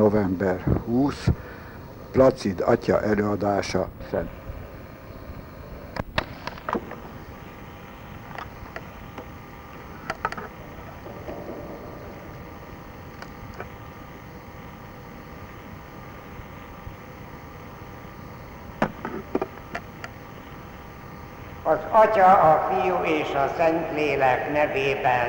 november 20, Placid atya előadása. Szent. Az Atya, a Fiú és a Szentlélek nevében.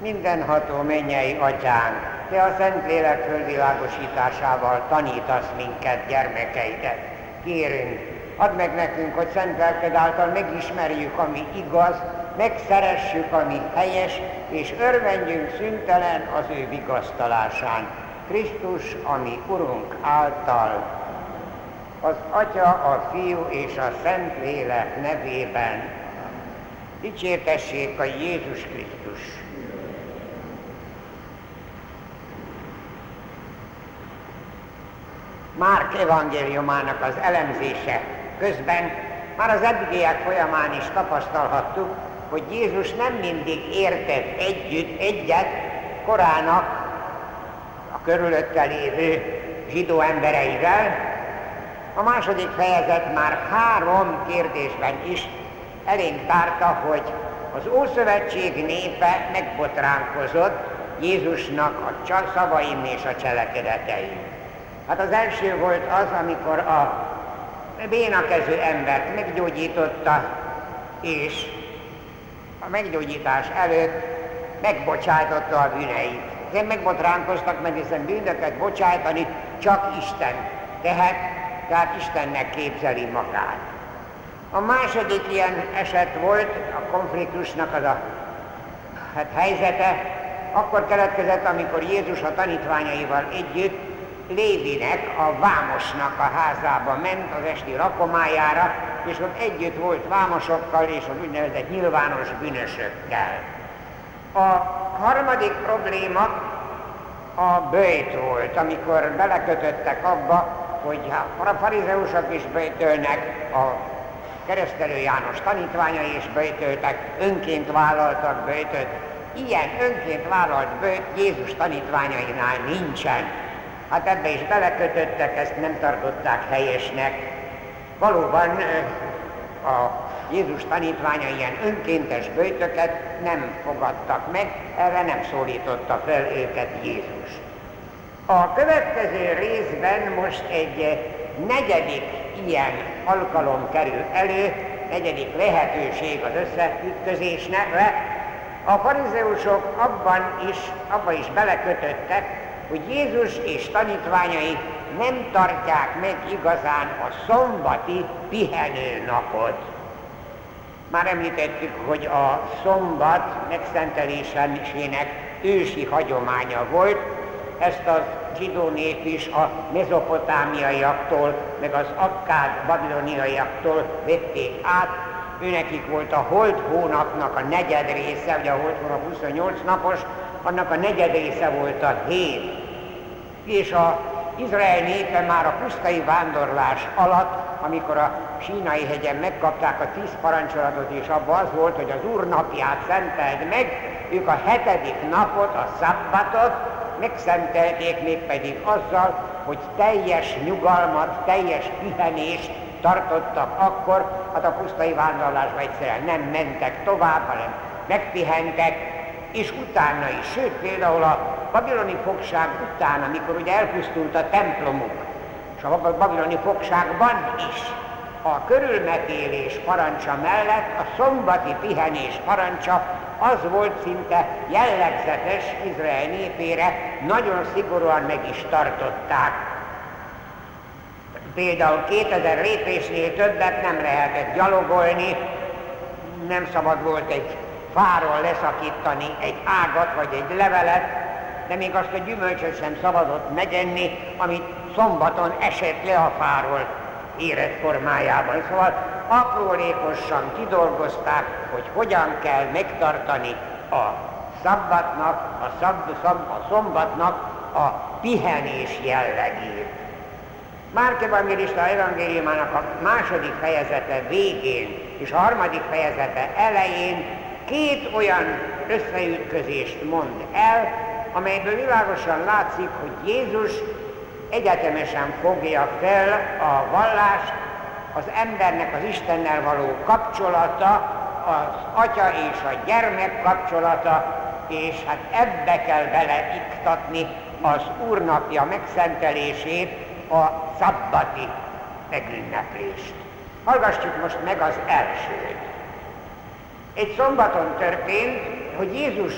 Mindenható mennyei Atyánk, Te a Szentlélek fölvilágosításával tanítasz minket, gyermekeidet. Kérünk, add meg nekünk, hogy szent lelked által megismerjük, ami igaz, megszeressük, ami helyes, és örvendjünk szüntelen az ő vigasztalásán. Krisztus, ami Urunk által, az Atya, a Fiú és a Szentlélek nevében dicsértessék a Jézus Krisztus. Márk evangéliumának az elemzése közben már az eddigiek folyamán is tapasztalhattuk, hogy Jézus nem mindig értett együtt, egyet korának a körülötte lévő zsidó embereivel. A második fejezet már három kérdésben is elénk tárta, hogy az Ószövetség népe megbotránkozott Jézusnak a szavaim és a cselekedeteim. Hát az első volt az, amikor a bénakező embert meggyógyította, és a meggyógyítás előtt megbocsájtotta a bűneit. Ezért megbotránkoztak, mert hiszen bűnöket bocsájtani csak Isten tehet, tehát Istennek képzeli magát. A második ilyen eset volt, a konfliktusnak az a hát, helyzete, akkor keletkezett, amikor Jézus a tanítványaival együtt Lévinek, a Vámosnak a házába ment az esti rakomájára, és ott együtt volt vámosokkal és az úgynevezett nyilvános bűnösökkel. A harmadik probléma a bőjt volt, amikor belekötöttek abba, hogy a farizeusok is bőjtölnek, a keresztelő János tanítványai is bőjtöltek, önként vállaltak bőjtöt. Ilyen önként vállalt bőjt Jézus tanítványainál nincsen. Hát ebbe is belekötöttek, ezt nem tartották helyesnek. Valóban a Jézus tanítványa ilyen önkéntes bőtöket nem fogadtak meg, erre nem szólította fel őket Jézus. A következő részben most egy negyedik ilyen alkalom kerül elő, negyedik lehetőség az összeütközésnek. A farizeusok abban is, abban is belekötöttek, hogy Jézus és tanítványai nem tartják meg igazán a szombati pihenőnapot. Már említettük, hogy a szombat megszentelésének ősi hagyománya volt, ezt a zsidó nép is a mezopotámiaiaktól, meg az akkád babiloniaiaktól vették át, őnekik volt a holt hónapnak a negyed része, ugye a holt hónap 28 napos, annak a negyed része volt a hét. És a Izrael népe már a pusztai vándorlás alatt, amikor a sínai hegyen megkapták a tíz parancsolatot, és abban az volt, hogy az Úr napját szenteld meg, ők a hetedik napot, a szabbatot megszentelték mégpedig azzal, hogy teljes nyugalmat, teljes pihenést tartottak akkor, hát a pusztai vándorlásba egyszerűen nem mentek tovább, hanem megpihentek, és utána is. Sőt, például a babiloni fogság után, amikor ugye elpusztult a templomuk, és a babiloni fogságban is a körülmetélés parancsa mellett a szombati pihenés parancsa az volt szinte jellegzetes Izrael népére, nagyon szigorúan meg is tartották. Például 2000 lépésnél többet nem lehetett gyalogolni, nem szabad volt egy fáról leszakítani egy ágat vagy egy levelet, de még azt a gyümölcsöt sem szabadott megenni, amit szombaton esett le a fáról érett formájában. Szóval aprólékosan kidolgozták, hogy hogyan kell megtartani a szabbatnak, a, szab, szab, a szombatnak a pihenés jellegét. Márk evangélista evangéliumának a második fejezete végén és a harmadik fejezete elején két olyan összeütközést mond el, amelyből világosan látszik, hogy Jézus egyetemesen fogja fel a vallást, az embernek az Istennel való kapcsolata, az atya és a gyermek kapcsolata, és hát ebbe kell beleiktatni az Úrnapja megszentelését, a szabbati megünneplést. Hallgassuk most meg az elsőt. Egy szombaton történt, hogy Jézus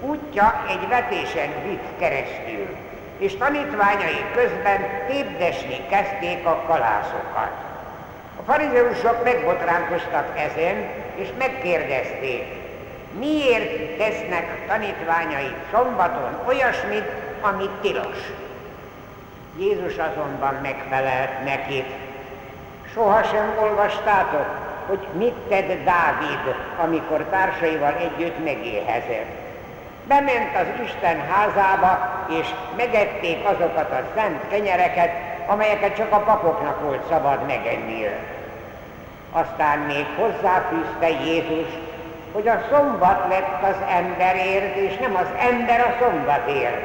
útja egy vetésen vitt keresztül, és tanítványai közben tépdesni kezdték a kalászokat. A farizeusok megbotránkoztak ezen, és megkérdezték, miért tesznek tanítványai szombaton olyasmit, ami tilos. Jézus azonban megfelelt nekik. Sohasem olvastátok, hogy mit tett Dávid, amikor társaival együtt megéhezett. Bement az Isten házába, és megették azokat a szent kenyereket, amelyeket csak a papoknak volt szabad megennie. Aztán még hozzáfűzte Jézus, hogy a szombat lett az emberért, és nem az ember a szombatért.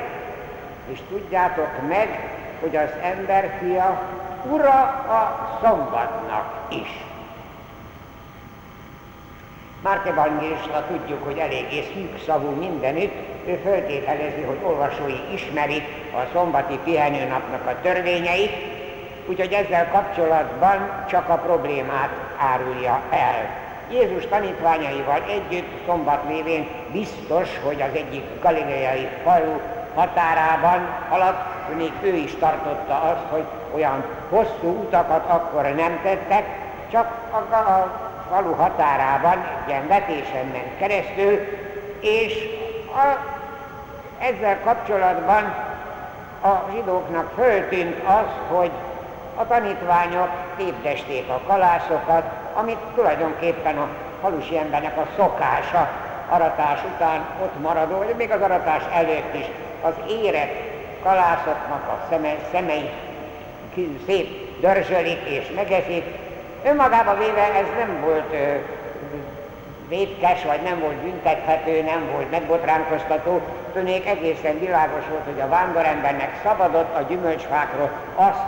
És tudjátok meg, hogy az ember fia ura a szombatnak is. Márk evangélista tudjuk, hogy eléggé szűkszavú mindenütt, ő föltételezi, hogy olvasói ismerik a szombati pihenőnapnak a törvényeit, úgyhogy ezzel kapcsolatban csak a problémát árulja el. Jézus tanítványaival együtt szombat lévén biztos, hogy az egyik galileai falu határában alatt, még ő is tartotta azt, hogy olyan hosszú utakat akkor nem tettek, csak a, a falu határában egy ilyen vetésen ment keresztül, és a, ezzel kapcsolatban a zsidóknak föltűnt az, hogy a tanítványok tépdesték a kalászokat, amit tulajdonképpen a falusi embernek a szokása aratás után ott maradó, vagy még az aratás előtt is az érett kalászoknak a szeme, szemei szép dörzsölik és megeszik. Önmagában véve ez nem volt ö, vétkes, vagy nem volt büntethető, nem volt megbotránkoztató, tűnik egészen világos volt, hogy a vándorembernek szabadott a gyümölcsfákról azt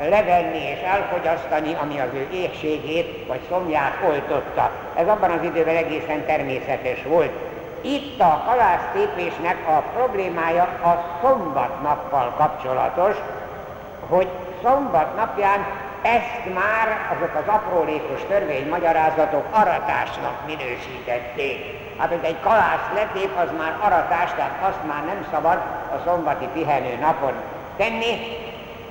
levenni és elfogyasztani, ami az ő éhségét vagy szomját oltotta. Ez abban az időben egészen természetes volt. Itt a halásztépésnek a problémája a szombatnappal kapcsolatos, hogy szombat napján ezt már azok az aprólékos törvénymagyarázatok aratásnak minősítették. Hát, hogy egy kalász letép, az már aratás, tehát azt már nem szabad a szombati pihenő napon tenni.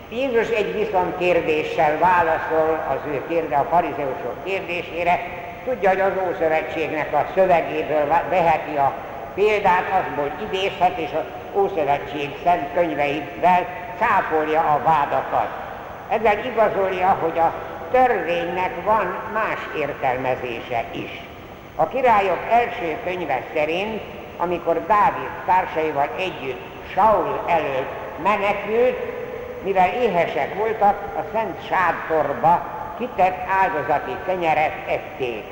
Jézus egy viszont kérdéssel válaszol az ő kérde, a farizeusok kérdésére, tudja, hogy az Ószövetségnek a szövegéből veheti a példát, azból idézhet, és az Ószövetség szent könyveivel cáfolja a vádakat. Ezzel igazolja, hogy a törvénynek van más értelmezése is. A királyok első könyve szerint, amikor Dávid társaival együtt Saul előtt menekült, mivel éhesek voltak, a szent sátorba kitett áldozati kenyeret ették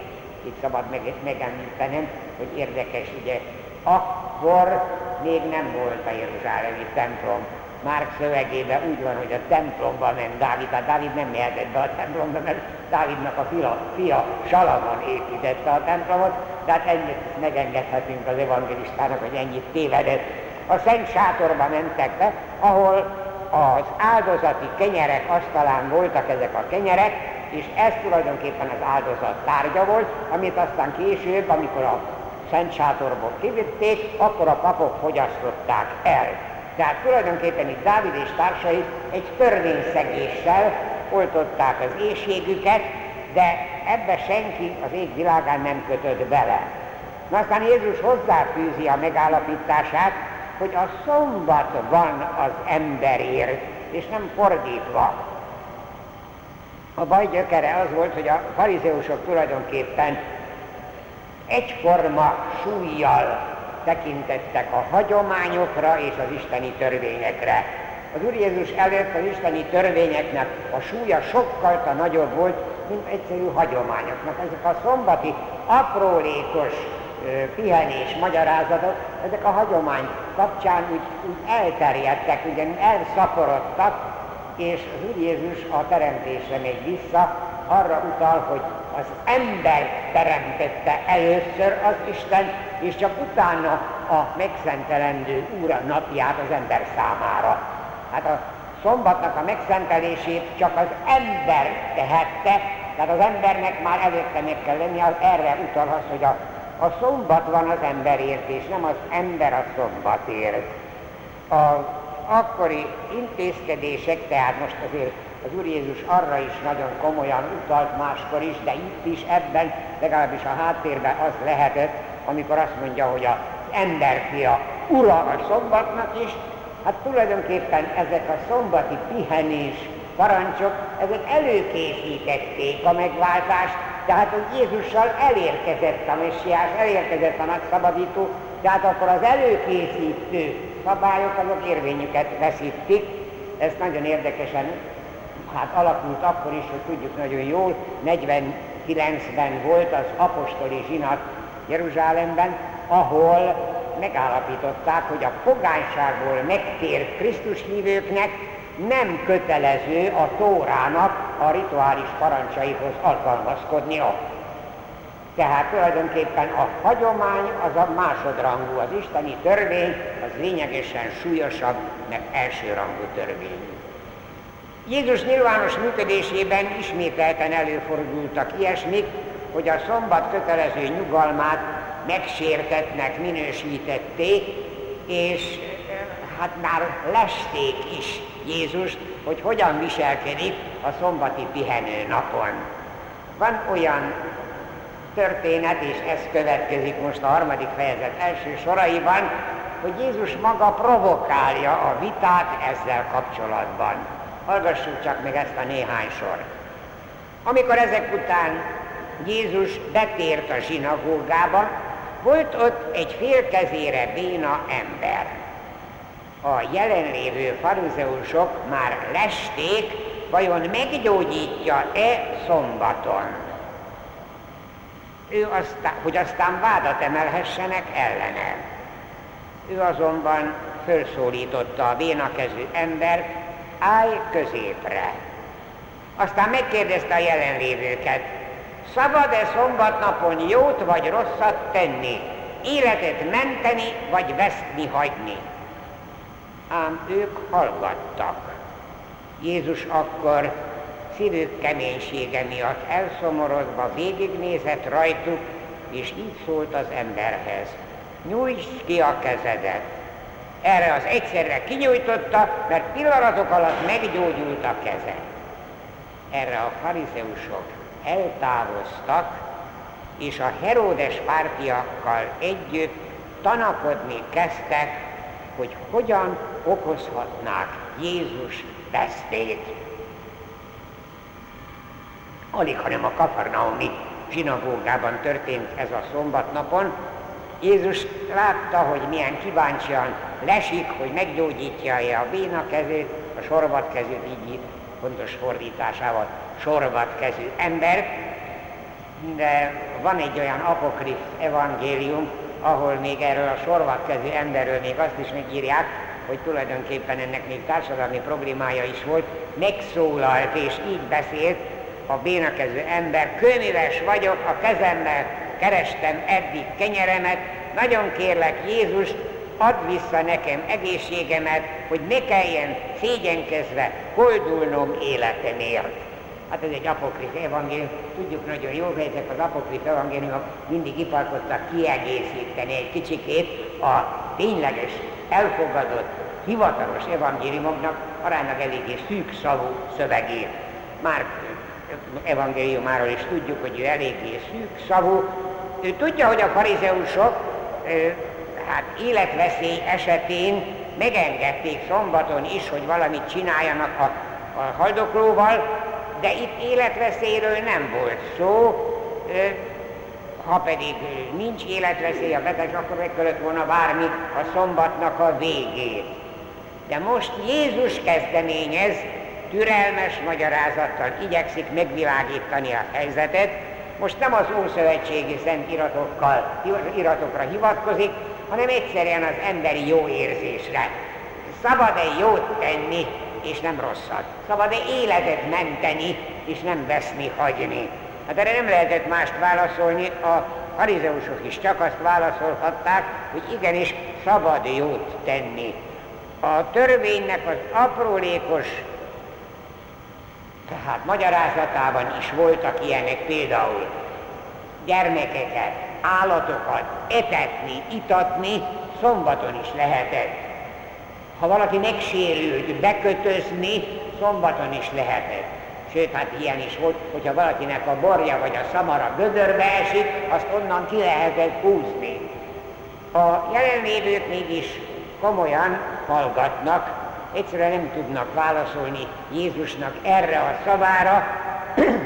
itt szabad meg, megemlítenem, hogy érdekes, ugye, akkor még nem volt a Jeruzsálemi templom. Márk szövegében úgy van, hogy a templomba ment Dávid, tehát Dávid nem mehetett be a templomba, mert Dávidnak a fia, fia Salamon építette a templomot, tehát ennyit megengedhetünk az evangelistának, hogy ennyit tévedett. A Szent Sátorba mentek be, ahol az áldozati kenyerek asztalán voltak ezek a kenyerek, és ez tulajdonképpen az áldozat tárgya volt, amit aztán később, amikor a Szent Sátorból kivitték, akkor a papok fogyasztották el. Tehát tulajdonképpen itt Dávid és társai egy törvényszegéssel oltották az éjségüket, de ebbe senki az ég világán nem kötött bele. Na aztán Jézus hozzáfűzi a megállapítását, hogy a szombat van az emberért, és nem fordítva. A baj gyökere az volt, hogy a farizeusok tulajdonképpen egyforma súlyjal tekintettek a hagyományokra és az isteni törvényekre. Az Úr Jézus előtt az isteni törvényeknek a súlya sokkal nagyobb volt, mint egyszerű hagyományoknak. Ezek a szombati aprólékos pihenés magyarázatok, ezek a hagyomány kapcsán úgy, úgy elterjedtek, ugyan elszaporodtak, és az Úr Jézus a teremtésre még vissza, arra utal, hogy az ember teremtette először az Isten, és csak utána a megszentelendő úra napját az ember számára. Hát a szombatnak a megszentelését csak az ember tehette, tehát az embernek már előtte meg kell lenni, az erre utal az, hogy a, a szombat van az emberért, és nem az ember a szombatért. A akkori intézkedések, tehát most azért az Úr Jézus arra is nagyon komolyan utalt máskor is, de itt is ebben, legalábbis a háttérben az lehetett, amikor azt mondja, hogy az emberfia ura a szombatnak is, hát tulajdonképpen ezek a szombati pihenés parancsok, ezek előkészítették a megváltást, tehát hogy Jézussal elérkezett a messiás, elérkezett a nagyszabadító, tehát akkor az előkészítő szabályok azok érvényüket veszítik. Ez nagyon érdekesen hát alakult akkor is, hogy tudjuk nagyon jól, 49-ben volt az apostoli zsinat Jeruzsálemben, ahol megállapították, hogy a pogányságból megtért Krisztus hívőknek nem kötelező a Tórának a rituális parancsaihoz alkalmazkodnia. Tehát tulajdonképpen a hagyomány az a másodrangú, az isteni törvény az lényegesen súlyosabb, meg elsőrangú törvény. Jézus nyilvános működésében ismételten előfordultak ilyesmik, hogy a szombat kötelező nyugalmát megsértetnek minősítették, és hát már lesték is Jézus, hogy hogyan viselkedik a szombati pihenő napon. Van olyan történet, és ez következik most a harmadik fejezet első soraiban, hogy Jézus maga provokálja a vitát ezzel kapcsolatban. Hallgassuk csak meg ezt a néhány sor. Amikor ezek után Jézus betért a zsinagógába, volt ott egy félkezére béna ember. A jelenlévő farizeusok már lesték, vajon meggyógyítja-e szombaton. Ő aztán, hogy aztán vádat emelhessenek ellene. Ő azonban felszólította a bénakezű embert, állj középre. Aztán megkérdezte a jelenlévőket, szabad-e szombatnapon jót vagy rosszat tenni, életet menteni vagy vesztni hagyni? Ám ők hallgattak. Jézus akkor szívük keménysége miatt elszomorodva végignézett rajtuk, és így szólt az emberhez. Nyújtsd ki a kezedet, erre az egyszerre kinyújtotta, mert pillanatok alatt meggyógyult a keze. Erre a farizeusok eltávoztak, és a Heródes pártiakkal együtt tanakodni kezdtek, hogy hogyan okozhatnák Jézus tesztét. Alig, hanem a Kafarnaumi zsinagógában történt ez a szombatnapon, Jézus látta, hogy milyen kíváncsian lesik, hogy meggyógyítja-e a béna kezét, a sorvat kezét, így pontos fordításával sorvat kezű ember, de van egy olyan apokrif evangélium, ahol még erről a sorvat kezű emberről még azt is megírják, hogy tulajdonképpen ennek még társadalmi problémája is volt, megszólalt és így beszélt a bénakező ember, könyves vagyok, a kezemmel kerestem eddig kenyeremet, nagyon kérlek Jézus, add vissza nekem egészségemet, hogy ne kelljen szégyenkezve koldulnom életemért. Hát ez egy apokrif evangélium, tudjuk nagyon jól, hogy ezek az apokrif evangéliumok mindig iparkodtak kiegészíteni egy kicsikét a tényleges, elfogadott, hivatalos evangéliumoknak aránylag eléggé szűk szavú szövegét. Már evangéliumáról is tudjuk, hogy ő eléggé szűk szavú. Ő tudja, hogy a farizeusok hát életveszély esetén megengedték szombaton is, hogy valamit csináljanak a, a haldoklóval, de itt életveszélyről nem volt szó, ha pedig nincs életveszély a beteg, akkor meg kellett volna várni a szombatnak a végét. De most Jézus kezdeményez, türelmes magyarázattal igyekszik megvilágítani a helyzetet, most nem az Ószövetségi Szent iratokkal, iratokra hivatkozik, hanem egyszerűen az emberi jó érzésre. Szabad-e jót tenni, és nem rosszat? Szabad-e életet menteni, és nem veszni, hagyni? Hát erre nem lehetett mást válaszolni, a farizeusok is csak azt válaszolhatták, hogy igenis szabad jót tenni. A törvénynek az aprólékos, tehát magyarázatában is voltak ilyenek például gyermekeket, állatokat etetni, itatni szombaton is lehetett. Ha valaki megsérült, bekötözni, szombaton is lehetett. Sőt, hát ilyen is volt, hogyha valakinek a borja vagy a szamara gödörbe esik, azt onnan ki lehetett húzni. A jelenlévők mégis komolyan hallgatnak, egyszerűen nem tudnak válaszolni Jézusnak erre a szavára.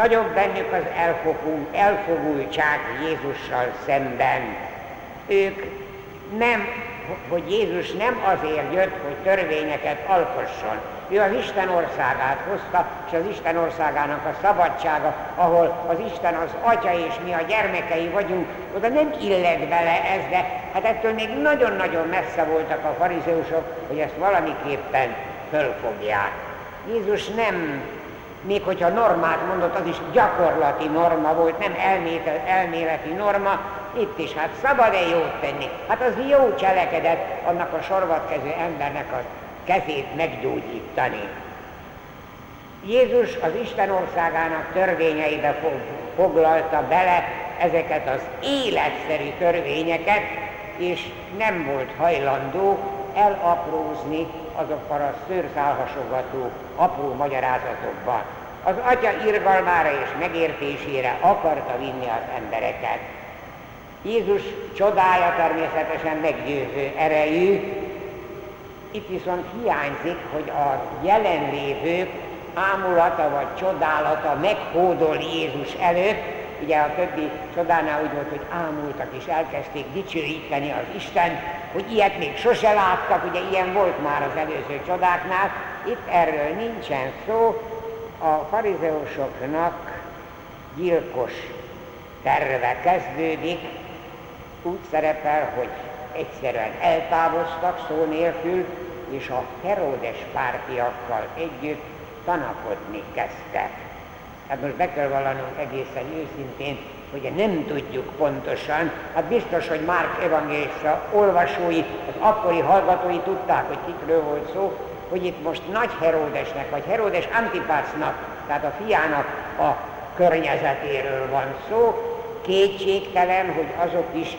Nagyobb bennük az elfogul, elfogultság Jézussal szemben. Ők nem, hogy Jézus nem azért jött, hogy törvényeket alkosson, ő az Isten országát hozta, és az Isten országának a szabadsága, ahol az Isten az Atya és mi a gyermekei vagyunk, oda nem illet bele ez, de hát ettől még nagyon-nagyon messze voltak a farizeusok, hogy ezt valamiképpen fölfogják. Jézus nem, még hogyha normát mondott, az is gyakorlati norma volt, nem elméleti norma, itt is, hát szabad-e jót tenni? Hát az jó cselekedet annak a sorvatkező embernek az kezét meggyógyítani. Jézus az Isten országának törvényeibe foglalta bele ezeket az életszerű törvényeket, és nem volt hajlandó elaprózni azokkal a szőrszálhasogató apró magyarázatokban. Az atya irgalmára és megértésére akarta vinni az embereket. Jézus csodája természetesen meggyőző erejű, itt viszont hiányzik, hogy a jelenlévők ámulata vagy csodálata meghódol Jézus előtt, ugye a többi csodánál úgy volt, hogy ámultak és elkezdték dicsőíteni az Isten, hogy ilyet még sose láttak, ugye ilyen volt már az előző csodáknál, itt erről nincsen szó, a farizeusoknak gyilkos terve kezdődik, úgy szerepel, hogy egyszerűen eltávoztak szó nélkül, és a Heródes pártiakkal együtt tanakodni kezdtek. Hát most be kell vallanunk egészen őszintén, hogy nem tudjuk pontosan, hát biztos, hogy Márk evangélista olvasói, az akkori hallgatói tudták, hogy kikről volt szó, hogy itt most Nagy Heródesnek, vagy Heródes Antipásznak, tehát a fiának a környezetéről van szó, kétségtelen, hogy azok is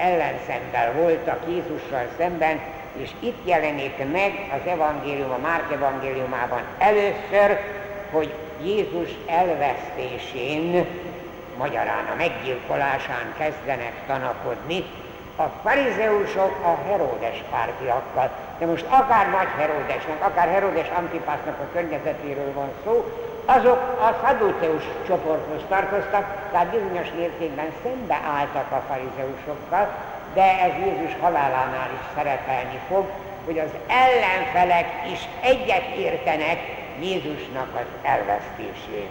ellenszemben voltak Jézussal szemben, és itt jelenik meg az evangélium, a Márk evangéliumában először, hogy Jézus elvesztésén, magyarán a meggyilkolásán kezdenek tanakodni, a farizeusok a Heródes pártiakkal. De most akár Nagy Heródesnek, akár Heródes Antipásznak a környezetéről van szó, azok a szaduceus csoporthoz tartoztak, tehát bizonyos mértékben szembe álltak a farizeusokkal, de ez Jézus halálánál is szerepelni fog, hogy az ellenfelek is egyet értenek Jézusnak az elvesztésén.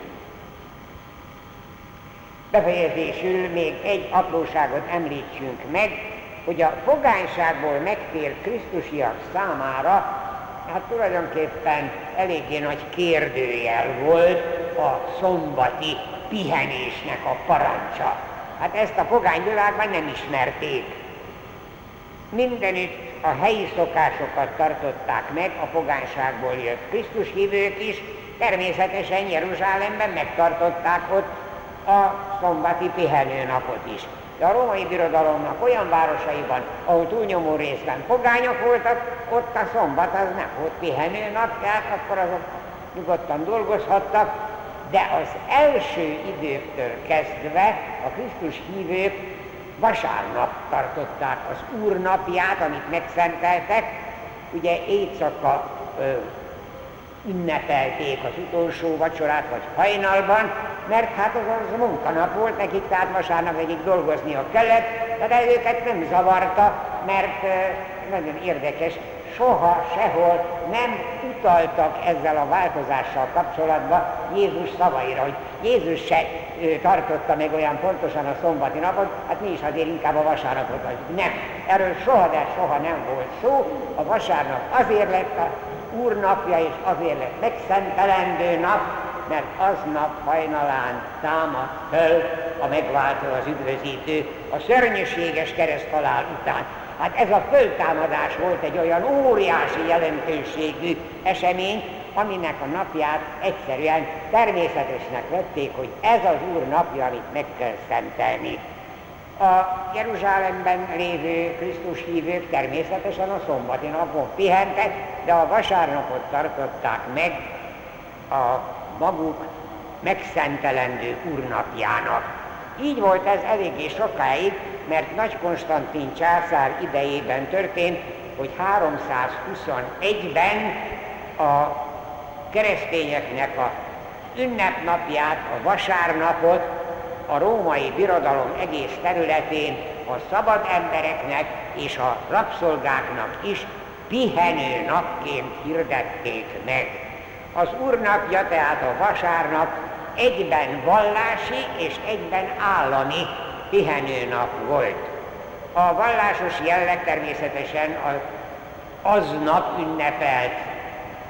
Befejezésül még egy apróságot említsünk meg, hogy a fogányságból megtért Krisztusiak számára hát tulajdonképpen eléggé nagy kérdőjel volt a szombati pihenésnek a parancsa. Hát ezt a pogány világban nem ismerték. Mindenütt a helyi szokásokat tartották meg, a pogányságból jött Krisztus hívők is, természetesen Jeruzsálemben megtartották ott a szombati pihenőnapot is. A római birodalomnak olyan városaiban, ahol túlnyomó részben pogányok voltak, ott a szombat az nem volt pihenőnap, tehát akkor azok nyugodtan dolgozhattak, de az első időktől kezdve a Krisztus hívők vasárnap tartották az Úr napját, amit megszenteltek, ugye éjszaka ünnepelték az utolsó vacsorát, vagy hajnalban, mert hát az, az munkanap volt nekik, tehát vasárnap egyik dolgoznia kellett, de őket nem zavarta, mert nagyon érdekes, soha sehol nem utaltak ezzel a változással kapcsolatban Jézus szavaira, hogy Jézus se tartotta meg olyan pontosan a szombati napot, hát mi is azért inkább a vasárnapot vagy. Nem, erről soha, de soha nem volt szó. A vasárnap azért lett a Úr napja, és azért lett megszentelendő nap, mert aznap hajnalán támad föl a megváltó, az üdvözítő, a szörnyűséges kereszthalál után. Hát ez a föltámadás volt egy olyan óriási jelentőségű esemény, aminek a napját egyszerűen természetesnek vették, hogy ez az Úr napja, amit meg kell szentelni. A Jeruzsálemben lévő Krisztus hívők természetesen a szombati napon pihentek, de a vasárnapot tartották meg a maguk megszentelendő úrnapjának. Így volt ez eléggé sokáig, mert Nagy Konstantin császár idejében történt, hogy 321-ben a keresztényeknek a ünnepnapját, a vasárnapot a római birodalom egész területén a szabad embereknek és a rabszolgáknak is pihenő napként hirdették meg. Az úrnapja, tehát a vasárnap egyben vallási és egyben állami pihenőnap volt. A vallásos jelleg természetesen az aznap ünnepelt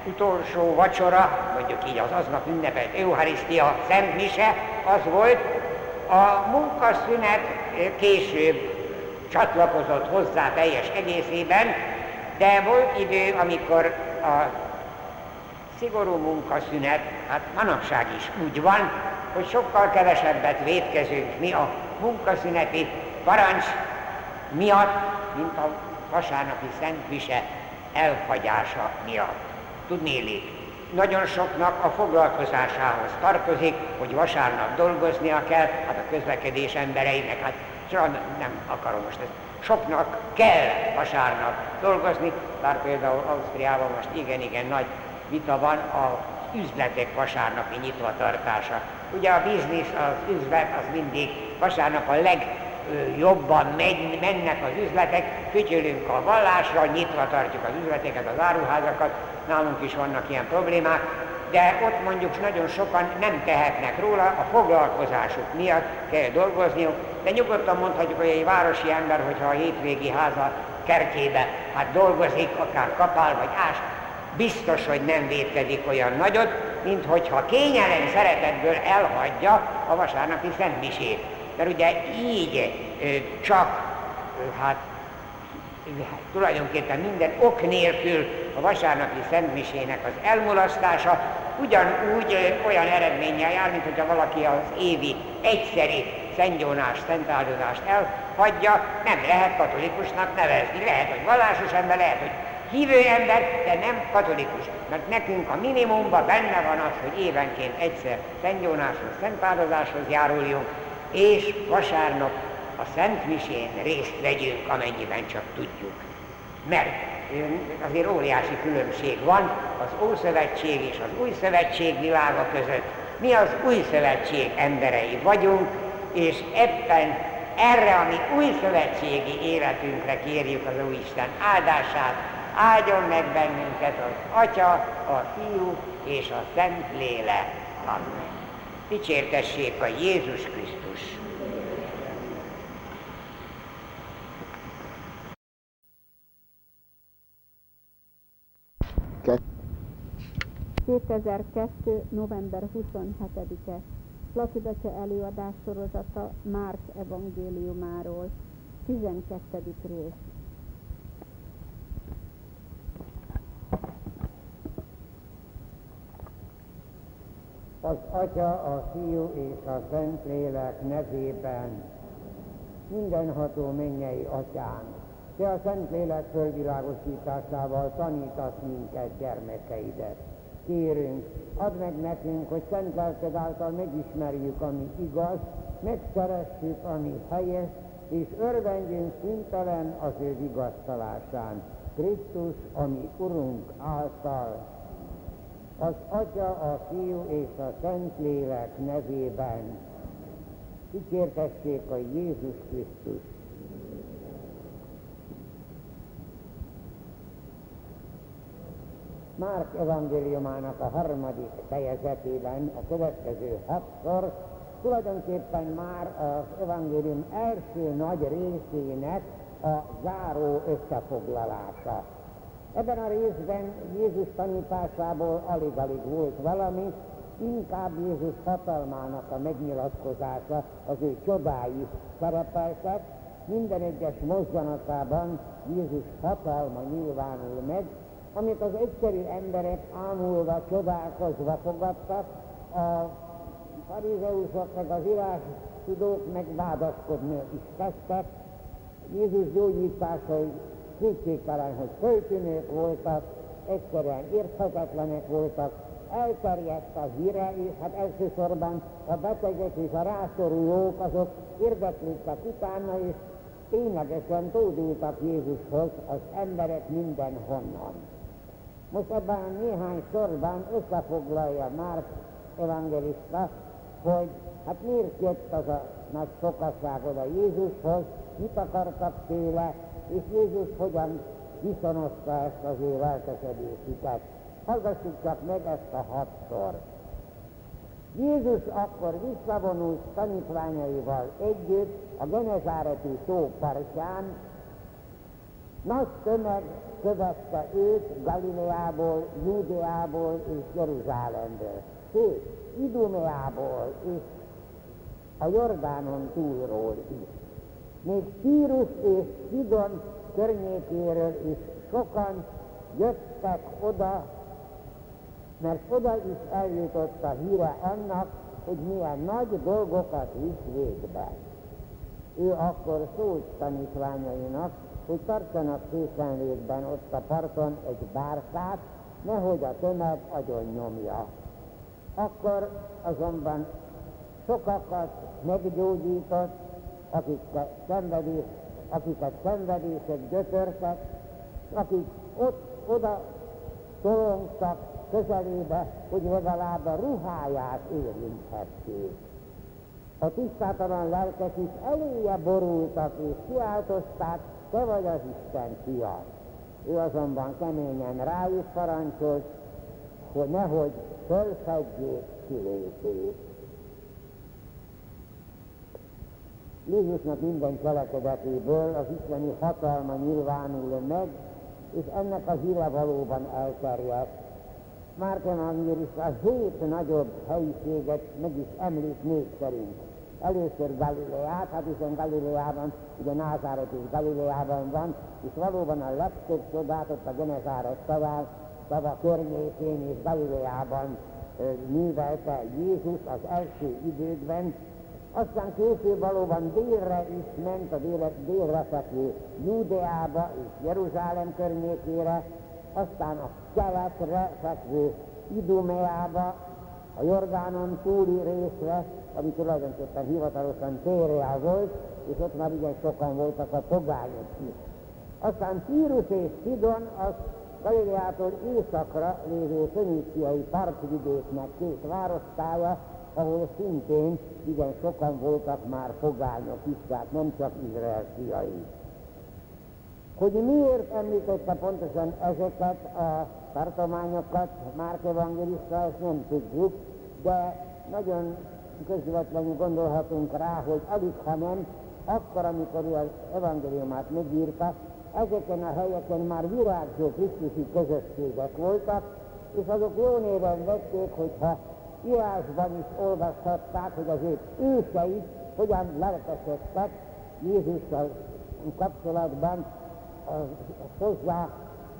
utolsó vacsora, mondjuk így az aznap ünnepelt Eucharisztia, Szent Mise, az volt. A munkaszünet később csatlakozott hozzá teljes egészében, de volt idő, amikor a szigorú munkaszünet, hát manapság is úgy van, hogy sokkal kevesebbet védkezünk mi a munkaszüneti parancs miatt, mint a vasárnapi Mise elhagyása miatt. Tudnélik, nagyon soknak a foglalkozásához tartozik, hogy vasárnap dolgoznia kell, hát a közlekedés embereinek, hát nem akarom most ezt. Soknak kell vasárnap dolgozni, bár például Ausztriában most igen-igen nagy vita van a üzletek vasárnapi nyitvatartása. Ugye a biznisz, az üzlet az mindig vasárnap a legjobban megy, mennek az üzletek, fütyülünk a vallásra, nyitva tartjuk az üzleteket, az áruházakat, nálunk is vannak ilyen problémák, de ott mondjuk nagyon sokan nem tehetnek róla, a foglalkozásuk miatt kell dolgozniuk, de nyugodtan mondhatjuk, hogy egy városi ember, hogyha a hétvégi háza kertjébe hát dolgozik, akár kapál vagy ás, biztos, hogy nem védkezik olyan nagyot, mint hogyha kényelem szeretetből elhagyja a vasárnapi szentmisét. Mert ugye így csak, hát tulajdonképpen minden ok nélkül a vasárnapi szentmisének az elmulasztása ugyanúgy olyan eredménnyel jár, mint hogyha valaki az évi egyszeri szentgyónást, szentáldozást elhagyja, nem lehet katolikusnak nevezni. Lehet, hogy vallásos ember, lehet, hogy hívő ember, de nem katolikus. Mert nekünk a minimumban benne van az, hogy évenként egyszer szentgyónáshoz, szentpáldozáshoz járuljunk, és vasárnap a Szent Misén részt vegyünk, amennyiben csak tudjuk. Mert azért óriási különbség van az Ószövetség és az Új Szövetség világa között. Mi az Új Szövetség emberei vagyunk, és ebben erre a mi új szövetségi életünkre kérjük az Úristen áldását, áldjon meg bennünket az Atya, a Fiú és a Szent Lélek. Amen. Dicsértessék a Jézus Krisztus! Ke- 2002. november 27-e Plakidace előadás sorozata Márk evangéliumáról, 12. rész. Az Atya, a Fiú és a Szentlélek nevében. Mindenható mennyei Atyán, Te a Szentlélek fölvilágosításával tanítasz minket gyermekeidet. Kérünk, add meg nekünk, hogy szent lelked által megismerjük, ami igaz, megszeressük, ami helyes, és örvendjünk szüntelen az ő vigasztalásán. Krisztus, ami Urunk által az Atya, a Fiú és a Szentlélek nevében. Kikértessék a Jézus Krisztus. Márk evangéliumának a harmadik fejezetében a következő hatszor tulajdonképpen már az evangélium első nagy részének a záró összefoglalása. Ebben a részben Jézus tanításából alig-alig volt valami, inkább Jézus hatalmának a megnyilatkozása, az ő csodái szerepeltek, minden egyes mozzanatában Jézus hatalma nyilvánul meg, amit az egyszerű emberek ámulva, csodálkozva fogadtak, a farizeusok meg az írás tudók meg vádaskodni is kezdtek. Jézus gyógyításai kétségtelen, hogy föltűnők voltak, egyszerűen érthetetlenek voltak, elterjedt a híre, és hát elsősorban a betegek és a rászorulók azok érdeklődtek utána, és ténylegesen tódultak Jézushoz az emberek mindenhonnan. Most ebben néhány sorban összefoglalja már evangelista, hogy hát miért jött az a nagy sokasság oda Jézushoz, mit akartak tőle, és Jézus hogyan viszonozta ezt az ő lelkesedésüket. Hallgassuk csak meg ezt a hatszor. Jézus akkor visszavonult tanítványaival együtt a Genezáreti tó partján, nagy tömeg követte őt Galileából, Júdeából és Jeruzsálemből, sőt, Idumeából és a Jordánon túlról is. Még Tírus és Sidon környékéről is sokan jöttek oda, mert oda is eljutott a híre annak, hogy milyen nagy dolgokat visz végbe. Ő akkor szólt tanítványainak, hogy tartsanak készenlétben ott a parton egy bárkát, nehogy a tömeg agyon nyomja. Akkor azonban sokakat meggyógyított, akiket szenvedés, akiket szenvedések gyötörtek, akik ott oda tolongtak közelébe, hogy legalább a ruháját érinthették. A tisztátalan lelkek is eléje borultak és kiáltozták, te vagy az Isten fia. Ő azonban keményen rájuk parancsolt, hogy nehogy fölfedjék kilépét. Jézusnak minden cselekedetéből az isteni hatalma nyilvánul meg, és ennek a híre valóban elterjedt. Márk a hét nagyobb helyiséget meg is említ név szerint. Először Galileát, hát hiszen Galileában, ugye Názáret is Galileában van, és valóban a legtöbb csodát ott a Genezáret szaván, szava környékén és Galileában művelte Jézus az első időkben, aztán később valóban délre is ment, a délre, délre fekvő Júdeába és Jeruzsálem környékére, aztán a keletre fekvő Idumeába, a Jordánon túli részre, ami tulajdonképpen hivatalosan Térea volt, és ott már igen sokan voltak a pogányok is. Aztán Tírus és Sidon az Galileától északra lévő föníciai partvidéknek két várostája, ahol szintén igen sokan voltak már fogányok is, tehát nem csak Izrael fiai. Hogy miért említette pontosan ezeket a tartományokat Márk evangélista, ezt nem tudjuk, de nagyon közvetlenül gondolhatunk rá, hogy alig, ha nem, akkor, amikor ő az evangéliumát megírta, ezeken a helyeken már virágzó Krisztusi közösségek voltak, és azok jó néven vették, hogyha írásban is olvashatták, hogy az ő őseit hogyan lelkesedtek Jézussal kapcsolatban, hozzá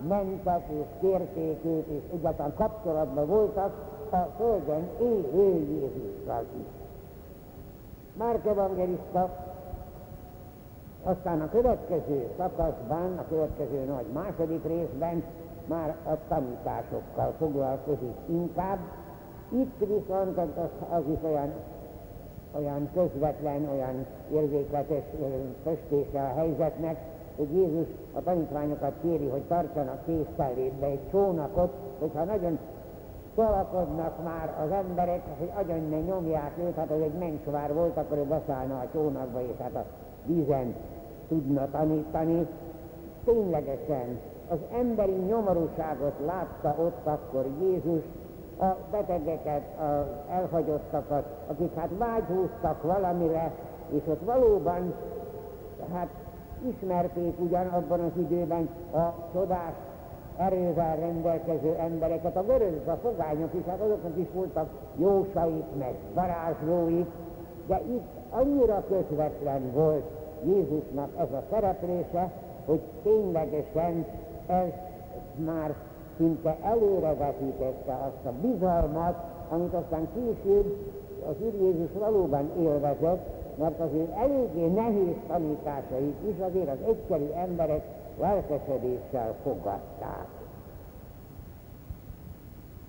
mentek és kérték őt, és egyáltalán kapcsolatban voltak a földön élő Jézussal is. Márk evangelista aztán a következő szakaszban, a következő nagy második részben már a tanításokkal foglalkozik inkább. Itt viszont az, az is olyan, olyan közvetlen, olyan érzékletes festése a helyzetnek, hogy Jézus a tanítványokat kéri, hogy tartsanak készenlétbe egy csónakot, hogyha nagyon szalakodnak már az emberek, hogy agyon ne nyomják őt, hát ez egy mencsvár volt, akkor ő beszállna a csónakba, és hát a vízen tudna tanítani. Ténylegesen az emberi nyomorúságot látta ott akkor Jézus, a betegeket, az elhagyottakat, akik hát vágyhúztak valamire, és ott valóban hát ismerték ugyan abban az időben a csodás erővel rendelkező embereket, a görögök, a fogányok is, hát azoknak is voltak jósaik, meg varázslóik, de itt annyira közvetlen volt Jézusnak ez a szereplése, hogy ténylegesen ez már szinte előrevetítette azt a bizalmat, amit aztán később az Úr Jézus valóban élvezett, mert az ő eléggé nehéz tanításait is azért az egyszerű emberek lelkesedéssel fogadták.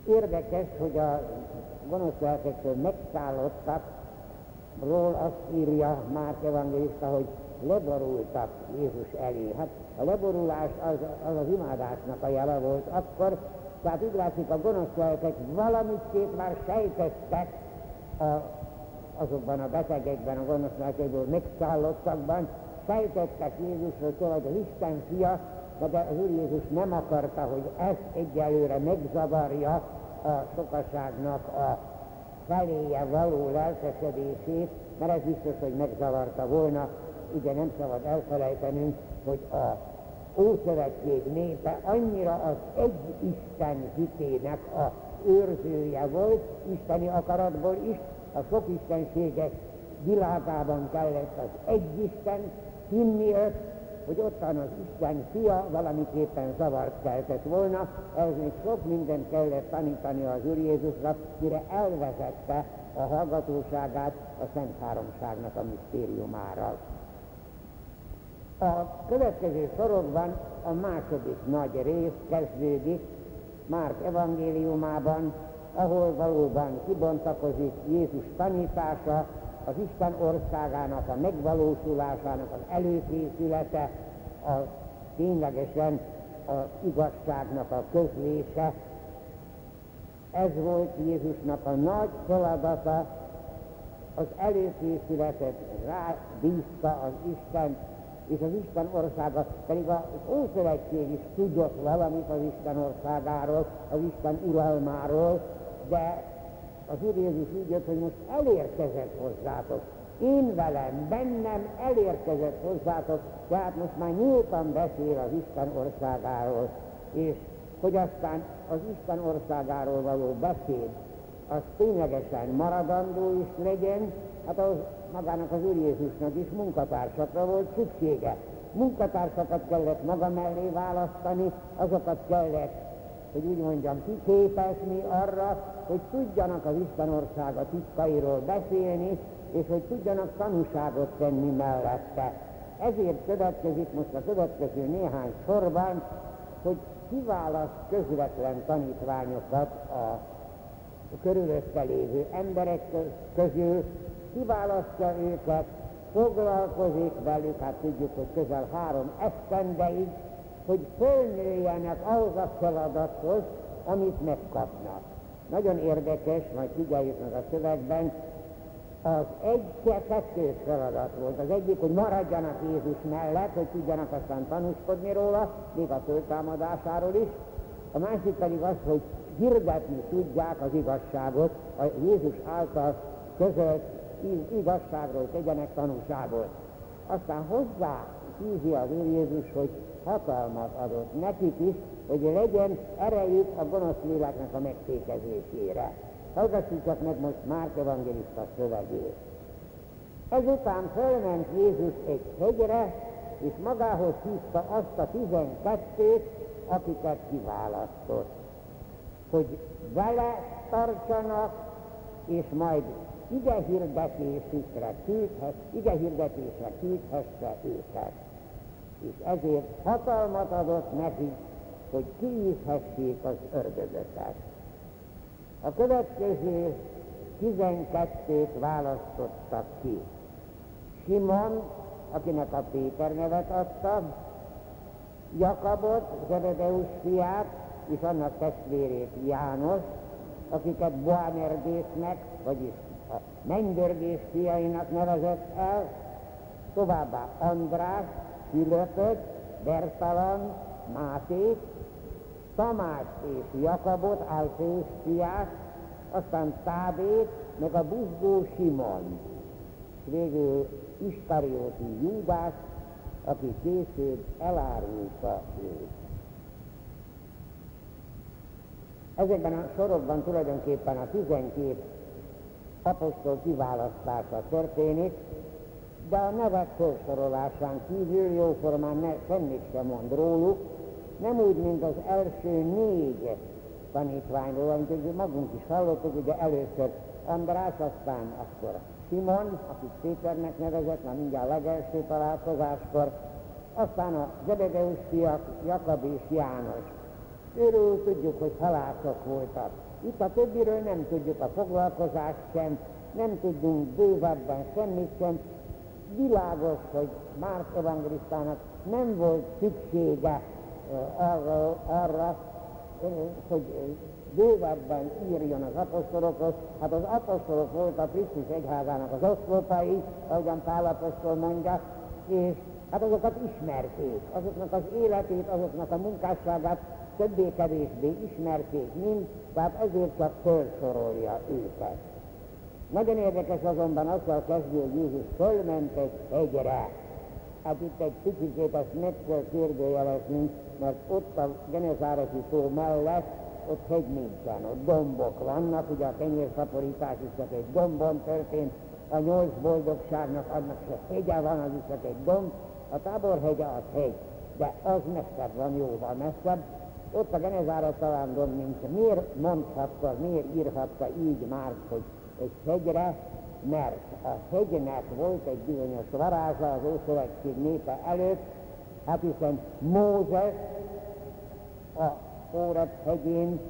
Érdekes, hogy a gonosz lelkektől megszállottak, ról azt írja Márk evangélista, hogy leborultak Jézus elé. Hát a leborulás az az, az imádásnak a jele volt akkor, tehát úgy látszik a gonosz lelkek valamit már sejtettek a, azokban a betegekben, a gonosz lelkekből megszállottakban, sejtettek Jézusról, hogy az Isten fia, de az Úr Jézus nem akarta, hogy ezt egyelőre megzavarja a sokaságnak a feléje való lelkesedését, mert ez biztos, hogy megzavarta volna. Ugye nem szabad elfelejtenünk, hogy a Ószövetség népe annyira az egy Isten hitének a őrzője volt, isteni akaratból is, a sok istenségek világában kellett az egy Isten hinni hogy ottan az Isten fia valamiképpen zavart keltett volna, ez még sok mindent kellett tanítani az Úr Jézusra, mire elvezette a hallgatóságát a Szent Háromságnak a misztériumára. A következő sorokban a második nagy rész kezdődik Márk evangéliumában, ahol valóban kibontakozik Jézus tanítása, az Isten országának a megvalósulásának az előkészülete, a ténylegesen az igazságnak a közlése. Ez volt Jézusnak a nagy feladata, az előkészületet rábízta az Isten, és az Isten országa, pedig az Ószövetség is tudott valamit az Isten országáról, az Isten uralmáról, de az Úr Jézus úgy jött, hogy most elérkezett hozzátok. Én velem, bennem elérkezett hozzátok, tehát most már nyíltan beszél az Isten országáról, és hogy aztán az Isten országáról való beszéd, az ténylegesen maradandó is legyen, hát az magának az Úr Jézusnak is munkatársakra volt szüksége. Munkatársakat kellett maga mellé választani, azokat kellett hogy úgy mondjam, kiképezni arra, hogy tudjanak az Isten országa titkairól beszélni, és hogy tudjanak tanúságot tenni mellette. Ezért következik most a következő néhány sorban, hogy kiválaszt közvetlen tanítványokat a körülötte lévő emberek közül, kiválasztja őket, foglalkozik velük, hát tudjuk, hogy közel három esztendeig, hogy fölnőjenek ahhoz a feladathoz, amit megkapnak. Nagyon érdekes, majd figyeljük meg a szövegben, az egy kettős feladat volt. Az egyik, hogy maradjanak Jézus mellett, hogy tudjanak aztán tanúskodni róla, még a föltámadásáról is. A másik pedig az, hogy hirdetni tudják az igazságot, a Jézus által közölt igazságról tegyenek tanúságot. Aztán hozzá hízi az Úr Jézus, hogy hatalmat adott nekik is, hogy legyen erejük a gonosz léleknek a megfékezésére. Hallgassuk csak meg most Márk evangélista szövegét. Ezután fölment Jézus egy hegyre, és magához hívta azt a tizenkettőt, akiket kiválasztott, hogy vele tartsanak, és majd ige hirdetésükre küldhet, ige hirdetésre küldhesse őket és ezért hatalmat adott neki, hogy kiűzhessék az ördögöket. A következő tizenkettőt választottak ki. Simon, akinek a Péter nevet adta, Jakabot, Zebedeus fiát, és annak testvérét János, akiket Boanergésznek, vagyis a mennydörgés fiainak nevezett el, továbbá András, Fülöpöt, Bertalan, Mátét, Tamás és Jakabot, Alféus fiát, aztán Tábét, meg a buzgó Simon, és végül Iskarióti Júdás, aki később elárulta őt. Ezekben a sorokban tulajdonképpen a 12 apostol kiválasztása történik, de a nevek felsorolásán kívül jóformán ne, semmit sem mond róluk, nem úgy, mint az első négy tanítványról, amit magunk is hallottuk, ugye először András, aztán akkor Simon, akit Péternek nevezett, már mindjárt a legelső találkozáskor, aztán a Zebedeus fiak, Jakab és János. Őről tudjuk, hogy halászok voltak. Itt a többiről nem tudjuk a foglalkozást sem, nem tudunk bővebben semmit sem. Világos, hogy Márk evangelistának nem volt szüksége arra, arra hogy bővebben írjon az apostolokhoz. Hát az apostolok volt a Krisztus egyházának az oszlopai, ahogyan Pál apostol mondja, és hát azokat ismerték, azoknak az életét, azoknak a munkásságát többé-kevésbé ismerték mind, tehát ezért csak felsorolja őket. Nagyon érdekes azonban azzal kezdő, hogy Jézus fölment egy hegyre. Hát itt egy picit ezt meg kell kérdőjelezni, mert ott a Genezáreti tó mellett ott hegy nincsen, ott dombok vannak, ugye a kenyérszaporítás is csak egy dombon történt, a nyolc boldogságnak annak se hegye van, az is csak egy domb, a táborhegye az hegy, de az messzebb van, jóval messzebb, ott a Genezára gond nincs. Miért mondhatta, miért írhatta így már, hogy egy hegyre, mert a hegynek volt egy bizonyos varázsa az Ószövetség népe előtt, hát hiszen Mózes a Órep hegyén,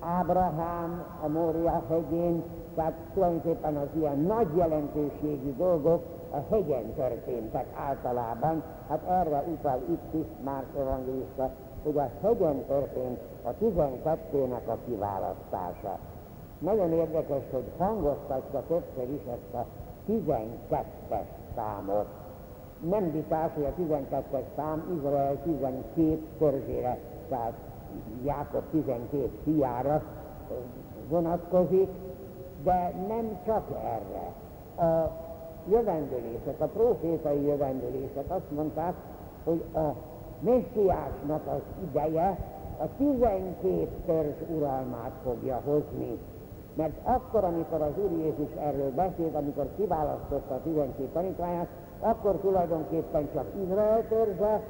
Ábrahám a Mória hegyén, tehát tulajdonképpen az ilyen nagy jelentőségű dolgok a hegyen történtek általában. Hát erre utal itt is már evangélista, hogy a hegyen történt a 12-nek a kiválasztása. Nagyon érdekes, hogy hangoztatja többször is ezt a 12-es számot. Nem vitás, hogy a 12-es szám Izrael 12 törzsére, tehát Jákob 12 fiára vonatkozik, de nem csak erre. A jövendőlések, a profétai jövendőlések azt mondták, hogy a messiásnak az ideje a 12 törzs uralmát fogja hozni. Mert akkor, amikor az Úr Jézus erről beszélt, amikor kiválasztotta a 12 tanítványát, akkor tulajdonképpen csak Izrael törzse,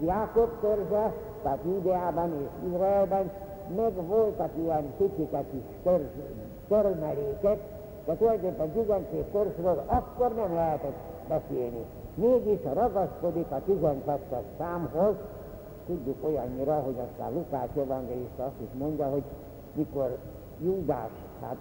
Jákob törzse, tehát Júdeában és Izraelben, meg voltak ilyen piciket is törzs, törmelékek, de tulajdonképpen 12 törzsről akkor nem lehetett beszélni. Mégis ragaszkodik a 12-es számhoz, tudjuk olyannyira, hogy aztán Lukács evangélista azt is mondja, hogy mikor Júdás hát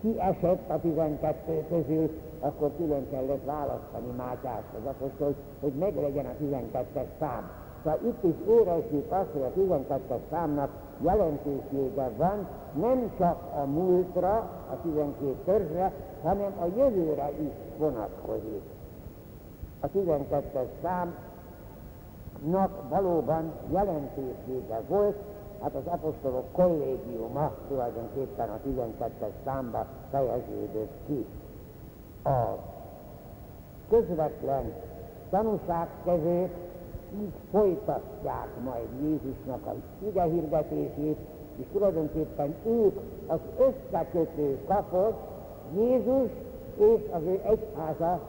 kiesett a 12 közül, akkor külön kellett választani Mátyást az apostol, hogy meglegyen a 12-es szám. Szóval itt is érezzük azt, hogy a 12-es számnak jelentősége van, nem csak a múltra, a 12 törzsre, hanem a jövőre is vonatkozik. A 12-es számnak valóban jelentősége volt, hát az apostolok kollégiuma tulajdonképpen a 12-es számba fejeződött ki. A közvetlen tanúságkezők így folytatják majd Jézusnak a hirdetését, és tulajdonképpen ők az összekötő kapott Jézus és az ő egyháza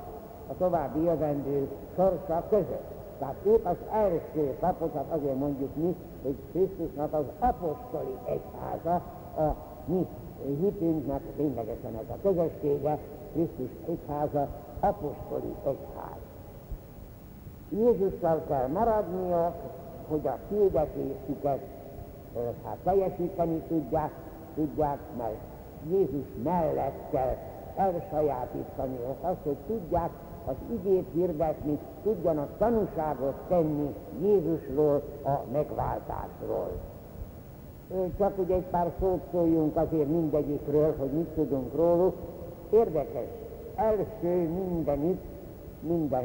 a további jövendő sorsa között. Tehát ők az első hát azért mondjuk mi, hogy Krisztusnak az apostoli egyháza, a mi hitünknek ténylegesen ez a közössége, Krisztus egyháza, apostoli egyház. Jézussal kell maradniok, hogy a hirdetésüket hát teljesíteni tudják, tudják, mert Jézus mellett kell elsajátítani azt, hogy tudják az igét hirdetni, tudjanak tanúságot tenni Jézusról, a megváltásról. Csak ugye egy pár szót szóljunk azért mindegyikről, hogy mit tudunk róluk. Érdekes, első mindenit, minden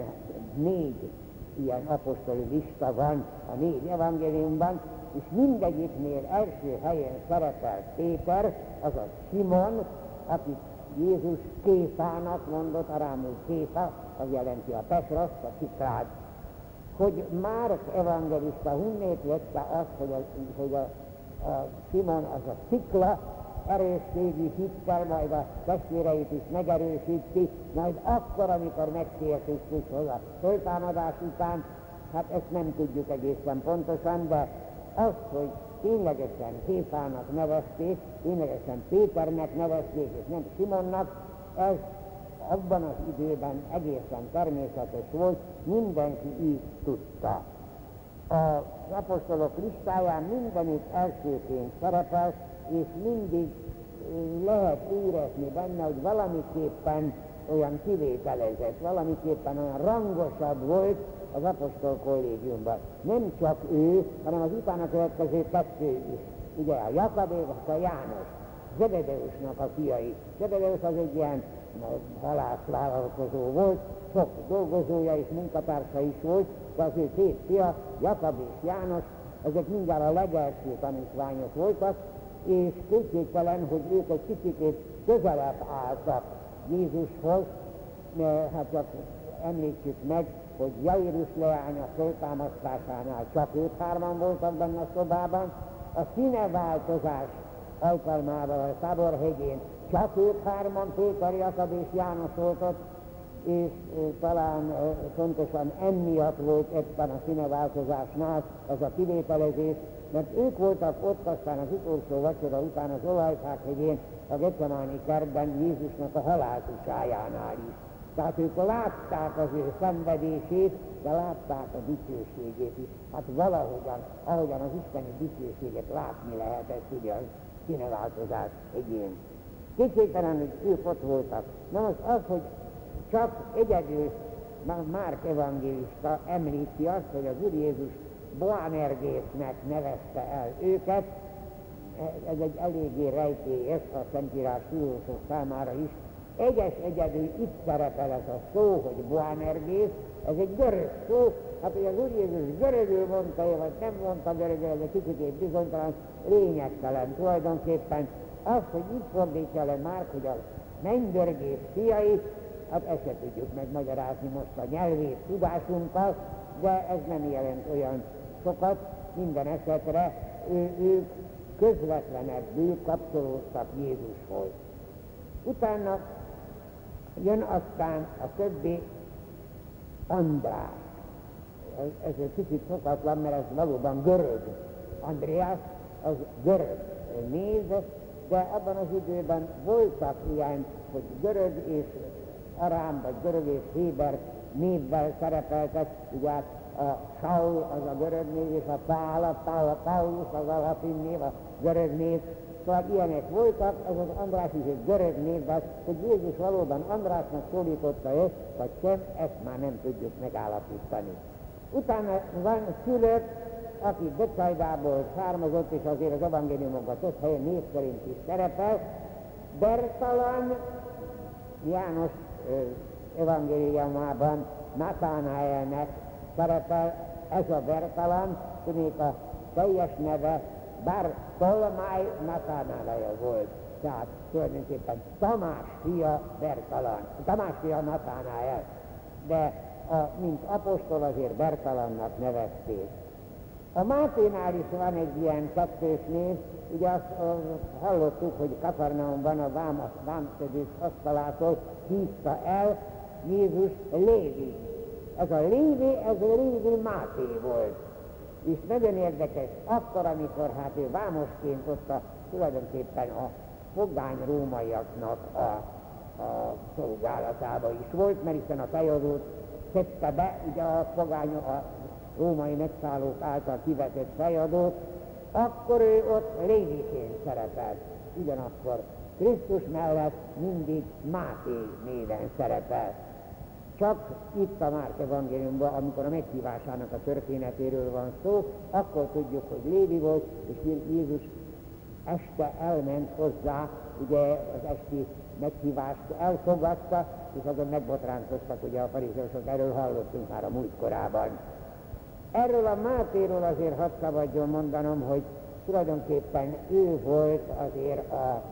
négy ilyen apostoli lista van a négy evangéliumban, és mindegyiknél első helyen szerepel Péter, azaz Simon, akit Jézus Kéfának mondott, arámul Kéfa, az jelenti a Petraszt, a sziklát. Hogy Márk evangelista hunnét vette azt, hogy a, hogy a, a Simon az a szikla, erősségi hittel, majd a testvéreit is megerősíti, majd akkor, amikor megtér Krisztushoz a föltámadás után, hát ezt nem tudjuk egészen pontosan, de az, hogy ténylegesen Kéfának nevezték, ténylegesen Péternek nevezték, és nem Simonnak, ez abban az időben egészen természetes volt, mindenki így tudta. Az apostolok listáján mindenütt elsőként szerepel, és mindig lehet érezni benne, hogy valamiképpen olyan kivételezett, valamiképpen olyan rangosabb volt az apostol kollégiumban. Nem csak ő, hanem az utána következő kettő is. Ugye a Jakab és a János, Zebedeusnak a fiai. Zebedeus az egy ilyen halászvállalkozó volt, sok dolgozója és munkatársa is volt, de az ő két fia, Jakab és János, ezek mindjárt a legelső tanítványok voltak, és kétségtelen, hogy ők egy kicsit közelebb álltak Jézushoz, hát csak említsük meg, hogy Jairus leánya föltámasztásánál csak ők hárman voltak benne a szobában, a színeváltozás alkalmával a Táborhegyén csak ők hárman, Péter, Jakab és János volt ott, és talán fontosan emiatt volt ebben a színeváltozásnál az a kivételezés, mert ők voltak ott aztán az utolsó vacsora után az olajfák hegyén, a Getsemáni kertben Jézusnak a haláltusájánál is. Tehát ők látták az ő szenvedését, de látták a dicsőségét is. Hát valahogyan, ahogyan az isteni dicsőséget látni lehetett ugye a színeváltozás egyén. Kétségtelen, hogy ők ott voltak. Na most az, hogy csak egyedül Márk evangélista említi azt, hogy az Úr Jézus Boanergésznek nevezte el őket, ez egy eléggé rejtélyes a Szentírás tudósok számára is. Egyes egyedül itt szerepel ez a szó, hogy Boanergész, ez egy görög szó, hát hogy az Úr Jézus görögül mondta, vagy nem mondta görögül, ez egy kicsit bizonytalan, lényegtelen tulajdonképpen. Az, hogy itt fordítja le már, hogy a mennydörgés fiai, hát ezt se tudjuk megmagyarázni most a nyelvész tudásunkkal, de ez nem jelent olyan sokat, minden esetre ő, ők közvetlenebbül kapcsolódtak Jézushoz. Utána jön aztán a többi András. Ez egy kicsit szokatlan, mert ez valóban görög. Andreas az görög név, de abban az időben voltak ilyen, hogy görög és arám, vagy görög és héber névvel szerepeltek, ugye hát a Saul az a görög név, és a Pál, a, Pál, a Paulus az a latin név, a görög név. Szóval ilyenek voltak, ez az András is egy görög név, de hogy Jézus valóban Andrásnak szólította őt, vagy sem, ezt már nem tudjuk megállapítani. Utána van Fülöp, aki Becajdából származott, és azért az evangéliumokban több helyen név szerint is szerepel, Bertalan János evangéliumában Natánaelnek szerepel ez a Bertalan, tudnék a teljes neve bár Tolmáj Natánálaja volt. Tehát tulajdonképpen Tamás fia Bertalan, Tamás fia Natánáel. De a, mint apostol azért Bertalannak nevezték. A Máténál is van egy ilyen kettős név, ugye azt uh, hallottuk, hogy Kafarnaumban a vám, vámszedés asztalától hívta el Jézus Lévi. Ez a Lévi, ez a Lévi Máté volt. És nagyon érdekes, akkor, amikor hát ő vámosként ott a, tulajdonképpen a fogány rómaiaknak a, a szolgálatába is volt, mert hiszen a fejadót szedte be, ugye a fogány, a római megszállók által kivetett fejadót, akkor ő ott léviként szerepelt. Ugyanakkor Krisztus mellett mindig Máté néven szerepel. Csak itt a Márk evangéliumban, amikor a meghívásának a történetéről van szó, akkor tudjuk, hogy Lévi volt, és Jézus este elment hozzá, ugye az esti meghívást elfogadta, és azon megbotránkoztak, ugye a farizeusok, erről hallottunk már a múltkorában. Erről a Mátéról azért hadd szabadjon mondanom, hogy tulajdonképpen ő volt azért a,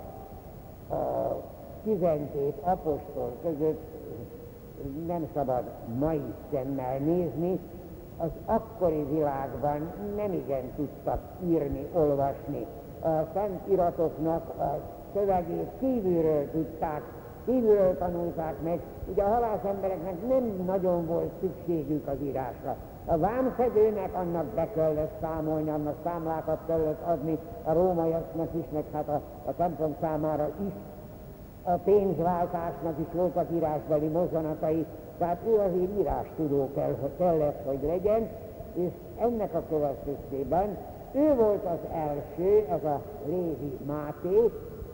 a 12 apostol között, nem szabad mai szemmel nézni, az akkori világban nem igen tudtak írni, olvasni. A szent iratoknak a szövegét kívülről tudták, kívülről tanulták meg. Ugye a halász embereknek nem nagyon volt szükségük az írásra. A vámszedőnek annak be kellett számolni, annak számlákat kellett adni a rómaiaknak is, meg hát a, a templom számára is. A pénzváltásnak is voltak írásbeli mozzanatai, tehát ő azért írástudó kell, kellett, hogy legyen, és ennek a következtében ő volt az első, ez a Lévi Máté,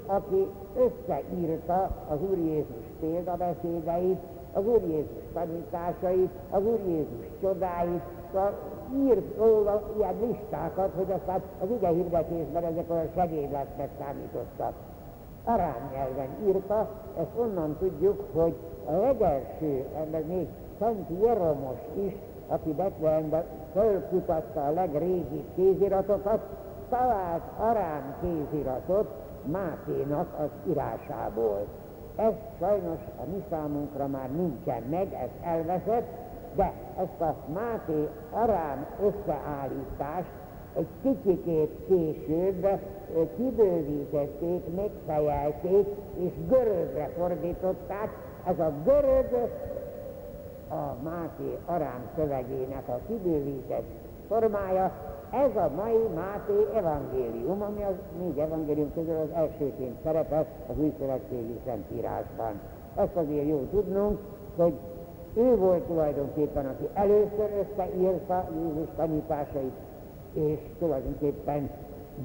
aki összeírta az Úr Jézus példabeszédeit, az Úr Jézus tanításait, az Úr Jézus csodáit, szóval írt róla ilyen listákat, hogy aztán az ige hirdetésben ezek olyan segédletnek számítottak. Arám nyelven írta, ezt onnan tudjuk, hogy a legelső, ennek még Szent Jeromos is, aki Betlehemben fölkutatta a legrégibb kéziratokat, talált arám kéziratot Máténak az írásából. Ez sajnos a mi számunkra már nincsen meg, ez elveszett, de ezt a Máté arám összeállítást egy kicsikét később kibővítették, megfejelték, és görögre fordították. Ez a görög a Máté arám szövegének a kibővített formája, ez a mai Máté evangélium, ami az négy evangélium közül az elsőként szerepel az új szövetségi szentírásban. Ezt azért jó tudnunk, hogy ő volt tulajdonképpen, aki először összeírta Jézus tanításait, és tulajdonképpen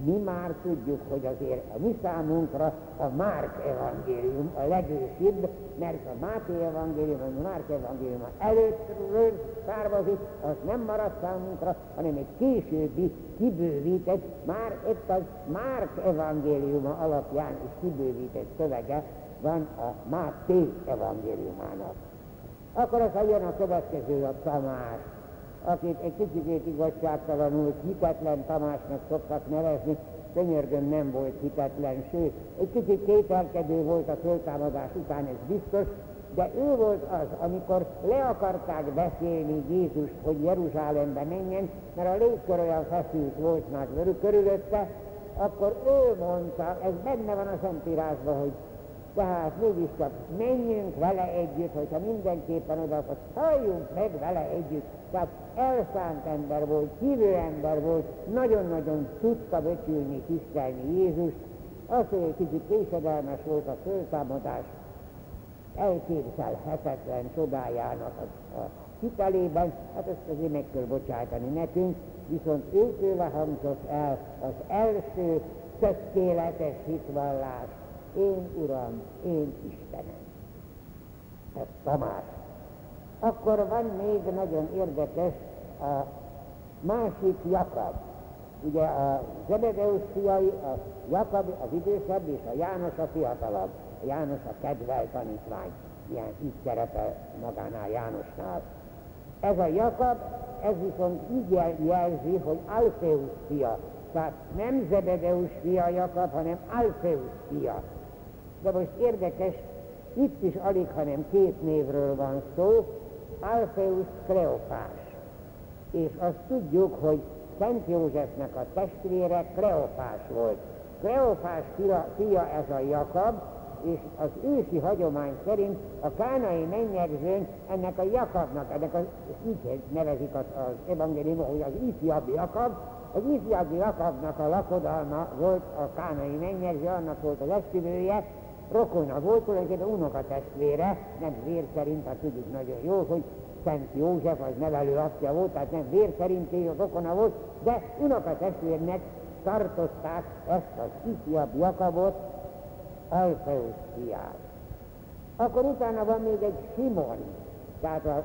mi már tudjuk, hogy azért a mi számunkra a Márk evangélium a legősibb, mert a Máté evangélium, a Márk evangélium előttről származik, az nem marad számunkra, hanem egy későbbi, kibővített, már itt az Márk evangéliuma alapján is kibővített szövege van a Máté evangéliumának. Akkor aztán jön a következő, a Tamás akit egy kicsikét igazságtalanul hitetlen Tamásnak szoktak nevezni, könyörgöm nem volt hitetlen, sőt, egy kicsit kételkedő volt a föltámadás után, ez biztos, de ő volt az, amikor le akarták beszélni Jézust, hogy Jeruzsálembe menjen, mert a légkör olyan feszült volt már körülötte, akkor ő mondta, ez benne van a Szentírásban, hogy tehát mégiscsak menjünk vele együtt, hogyha mindenképpen oda, akkor halljunk meg vele együtt. Tehát elszánt ember volt, hívő ember volt, nagyon-nagyon tudta becsülni, tisztelni Jézus. Az, hogy egy kicsit késedelmes volt a föltámadás, elképzelhetetlen csodájának a, a hitelében, hát ezt azért meg kell bocsájtani nekünk, viszont őtőle hangzott el az első tökéletes hitvallás, én Uram, én Istenem. Ez Tamás. Akkor van még nagyon érdekes a másik Jakab. Ugye a Zebedeusz fiai, a Jakab az idősebb, és a János a fiatalabb. A János a kedvel tanítvány. Ilyen így szerepel magánál Jánosnál. Ez a Jakab, ez viszont így jelzi, hogy Alfeus fia. Tehát nem Zebedeus fia Jakab, hanem Alfeus fia. De most érdekes, itt is alig, hanem két névről van szó, Alfeus Kleopás. És azt tudjuk, hogy Szent Józsefnek a testvére Kleopás volt. Kleopás fia, fia ez a Jakab, és az ősi hagyomány szerint a kánai mennyegzőn ennek a Jakabnak, ennek az, így nevezik az, az evangélium, hogy az ifjabb Jakab, az ifjabb Jakabnak a lakodalma volt a kánai mennyegző, annak volt az esküvője, rokona volt, tulajdonképpen unokatestvére, nem vér szerint, hát tudjuk nagyon jól, hogy Szent József az nevelő apja volt, tehát nem vér szerint rokona volt, de unokatestvérnek tartották ezt az ifjabb Jakabot, Alfeusz fiát. Akkor utána van még egy Simon, tehát a,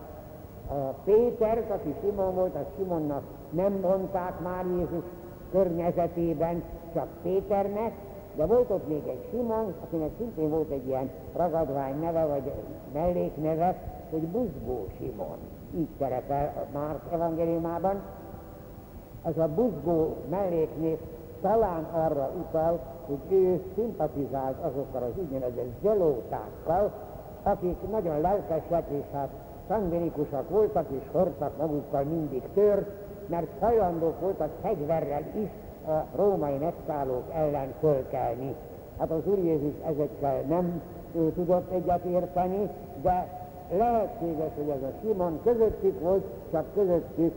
a Péter, aki Simon volt, a Simonnak nem mondták már Jézus környezetében csak Péternek, de volt ott még egy Simon, akinek szintén volt egy ilyen ragadvány neve, vagy mellékneve, hogy Buzgó Simon. Így szerepel a Márk evangéliumában. Ez a Buzgó melléknév talán arra utal, hogy ő szimpatizált azokkal az úgynevezett zelótákkal, akik nagyon lelkesek és hát szangvinikusak voltak, és hordtak magukkal mindig tört, mert hajlandók voltak fegyverrel is a római megszállók ellen fölkelni. Hát az Úr Jézus ezekkel nem tudott egyet érteni, de lehetséges, hogy ez a Simon közöttük volt, csak közöttük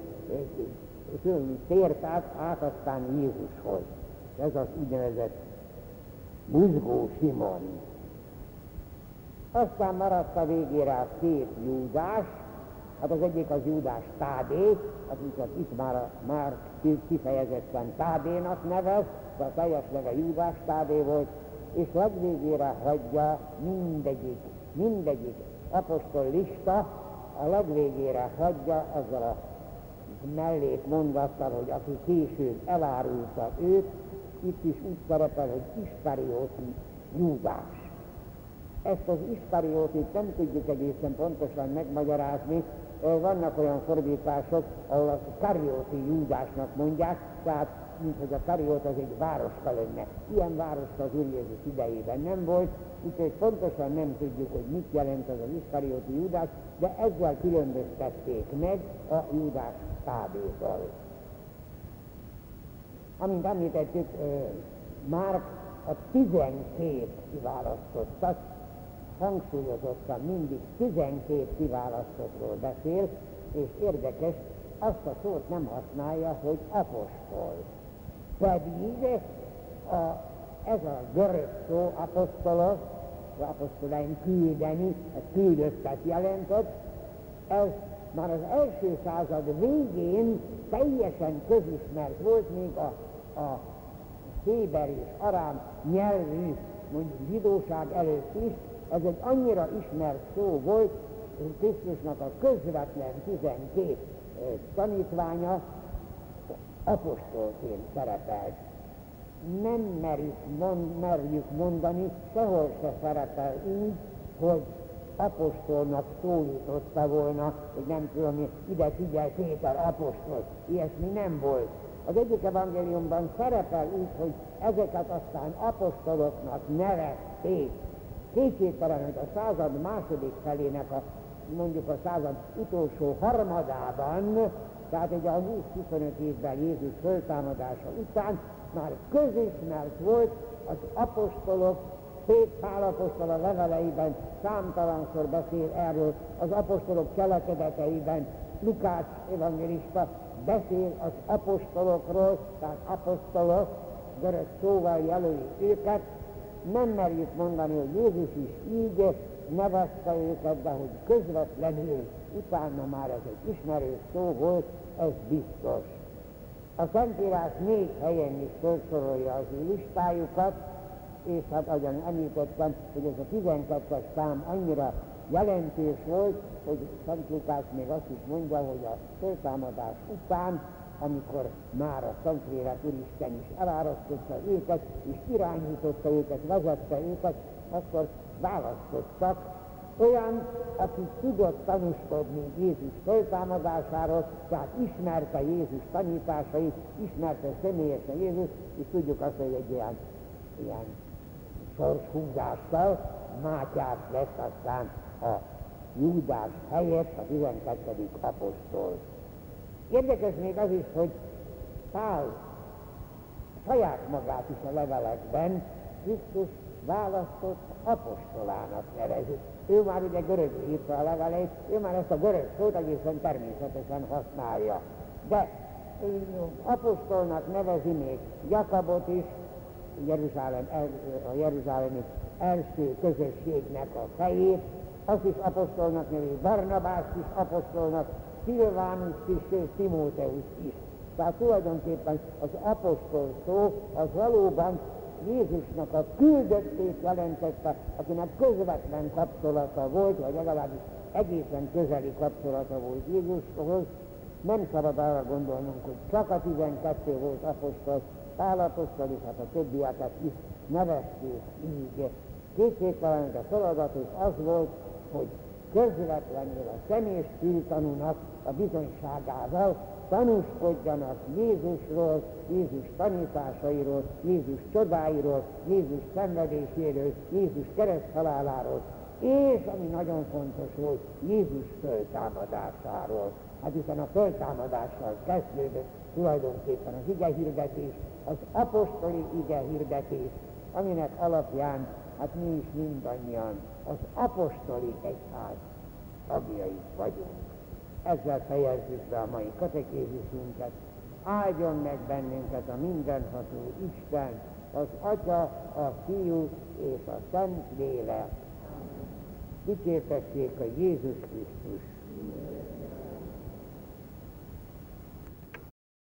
tért át, át aztán Jézushoz. Ez az úgynevezett buzgó Simon. Aztán maradt a végére a két Júdás, hát az egyik az Júdás Tádé, akiket itt már, már kifejezetten Tádénak nevez, de a teljes neve Júdás Tádé volt, és legvégére hagyja mindegyik, mindegyik apostol lista, a legvégére hagyja azzal a mellét mondattal, hogy aki később elárulta őt, itt is úgy szerepel, hogy Iskarióti Júdás. Ezt az Iskariótit nem tudjuk egészen pontosan megmagyarázni, vannak olyan fordítások, ahol a Karióti Júdásnak mondják, tehát mint hogy a Kariót az egy városka lenne. Ilyen városka az Úr Jézus idejében nem volt, úgyhogy pontosan nem tudjuk, hogy mit jelent az az Iskarióti Júdás, de ezzel különböztették meg a Júdás tábétól. Amint említettük, már a 12 kiválasztottat, hangsúlyozottan mindig 12 kiválasztottról beszél, és érdekes, azt a szót nem használja, hogy apostol. Pedig a, ez a görög szó apostolos, az apostolain küldeni, ez küldöttet jelentett, ez már az első század végén teljesen közismert volt még a, a Héber és Arám nyelvű, mondjuk zsidóság előtt is, ez egy annyira ismert szó volt, hogy Krisztusnak a közvetlen 12 tanítványa apostolként szerepelt. Nem merjük, mond, merjük mondani, sehol se szerepel úgy, hogy apostolnak szólította volna, hogy nem tudom, ide figyelj Péter apostol, ilyesmi nem volt. Az egyik evangéliumban szerepel úgy, hogy ezeket aztán apostoloknak nevezték. Kétségtelen, hogy a század második felének a mondjuk a század utolsó harmadában, tehát egy a 20-25 évvel Jézus föltámadása után már közismert volt az apostolok Szép Pál apostol a leveleiben számtalanszor beszél erről, az apostolok cselekedeteiben Lukács evangélista beszél az apostolokról, tehát apostolok, görög szóval jelöli őket, nem merjük mondani, hogy Jézus is így nevezte őket, de hogy közvetlenül utána már ez egy ismerő szó volt, ez biztos. A Szentírás négy helyen is felsorolja az ő listájukat, és hát ahogyan említettem, hogy ez a 12-es szám annyira jelentős volt, hogy Szent Lukács még azt is mondja, hogy a föltámadás után, amikor már a Szentlélek Úristen is elárasztotta őket, és irányította őket, vezette őket, akkor választottak olyan, aki tudott tanúskodni Jézus föltámadásáról, tehát ismerte Jézus tanításait, ismerte személyesen Jézus, és tudjuk azt, hogy egy ilyen, ilyen sorshúzással Mátyás lett aztán a Júdás helyett a 12. apostol. Érdekes még az is, hogy Pál saját magát is a levelekben Krisztus választott apostolának nevezi. Ő már ugye görögül írta a leveleit, ő már ezt a görög szót egészen természetesen használja. De apostolnak nevezi még Jakabot is, Jeruzsálem, a Jeruzsálemi első közösségnek a fejét, azt is apostolnak nevezi, Barnabást is apostolnak, Szilvánus is, és Timóteus is. Tehát tulajdonképpen az apostol szó az valóban Jézusnak a küldöttét jelentette, akinek közvetlen kapcsolata volt, vagy legalábbis egészen közeli kapcsolata volt Jézushoz, Nem szabad arra gondolnunk, hogy csak a 12 volt apostol, Pál apostol is, hát a többieket is nevezték így. Kétségtelen, a feladatuk az volt, hogy közvetlenül a személyes fültanúnak a bizonyságával tanúskodjanak Jézusról, Jézus tanításairól, Jézus csodáiról, Jézus szenvedéséről, Jézus kereszthaláláról, és ami nagyon fontos volt, Jézus föltámadásáról. Hát hiszen a föltámadással kezdődött tulajdonképpen az ige hirdetés, az apostoli ige hirdetés, aminek alapján hát mi is mindannyian az apostoli egyház tagjai vagyunk. Ezzel fejezzük be a mai katekézisünket. Áldjon meg bennünket a mindenható Isten, az Atya, a Fiú és a Szent Lélek. Dicsértessék a Jézus Krisztus.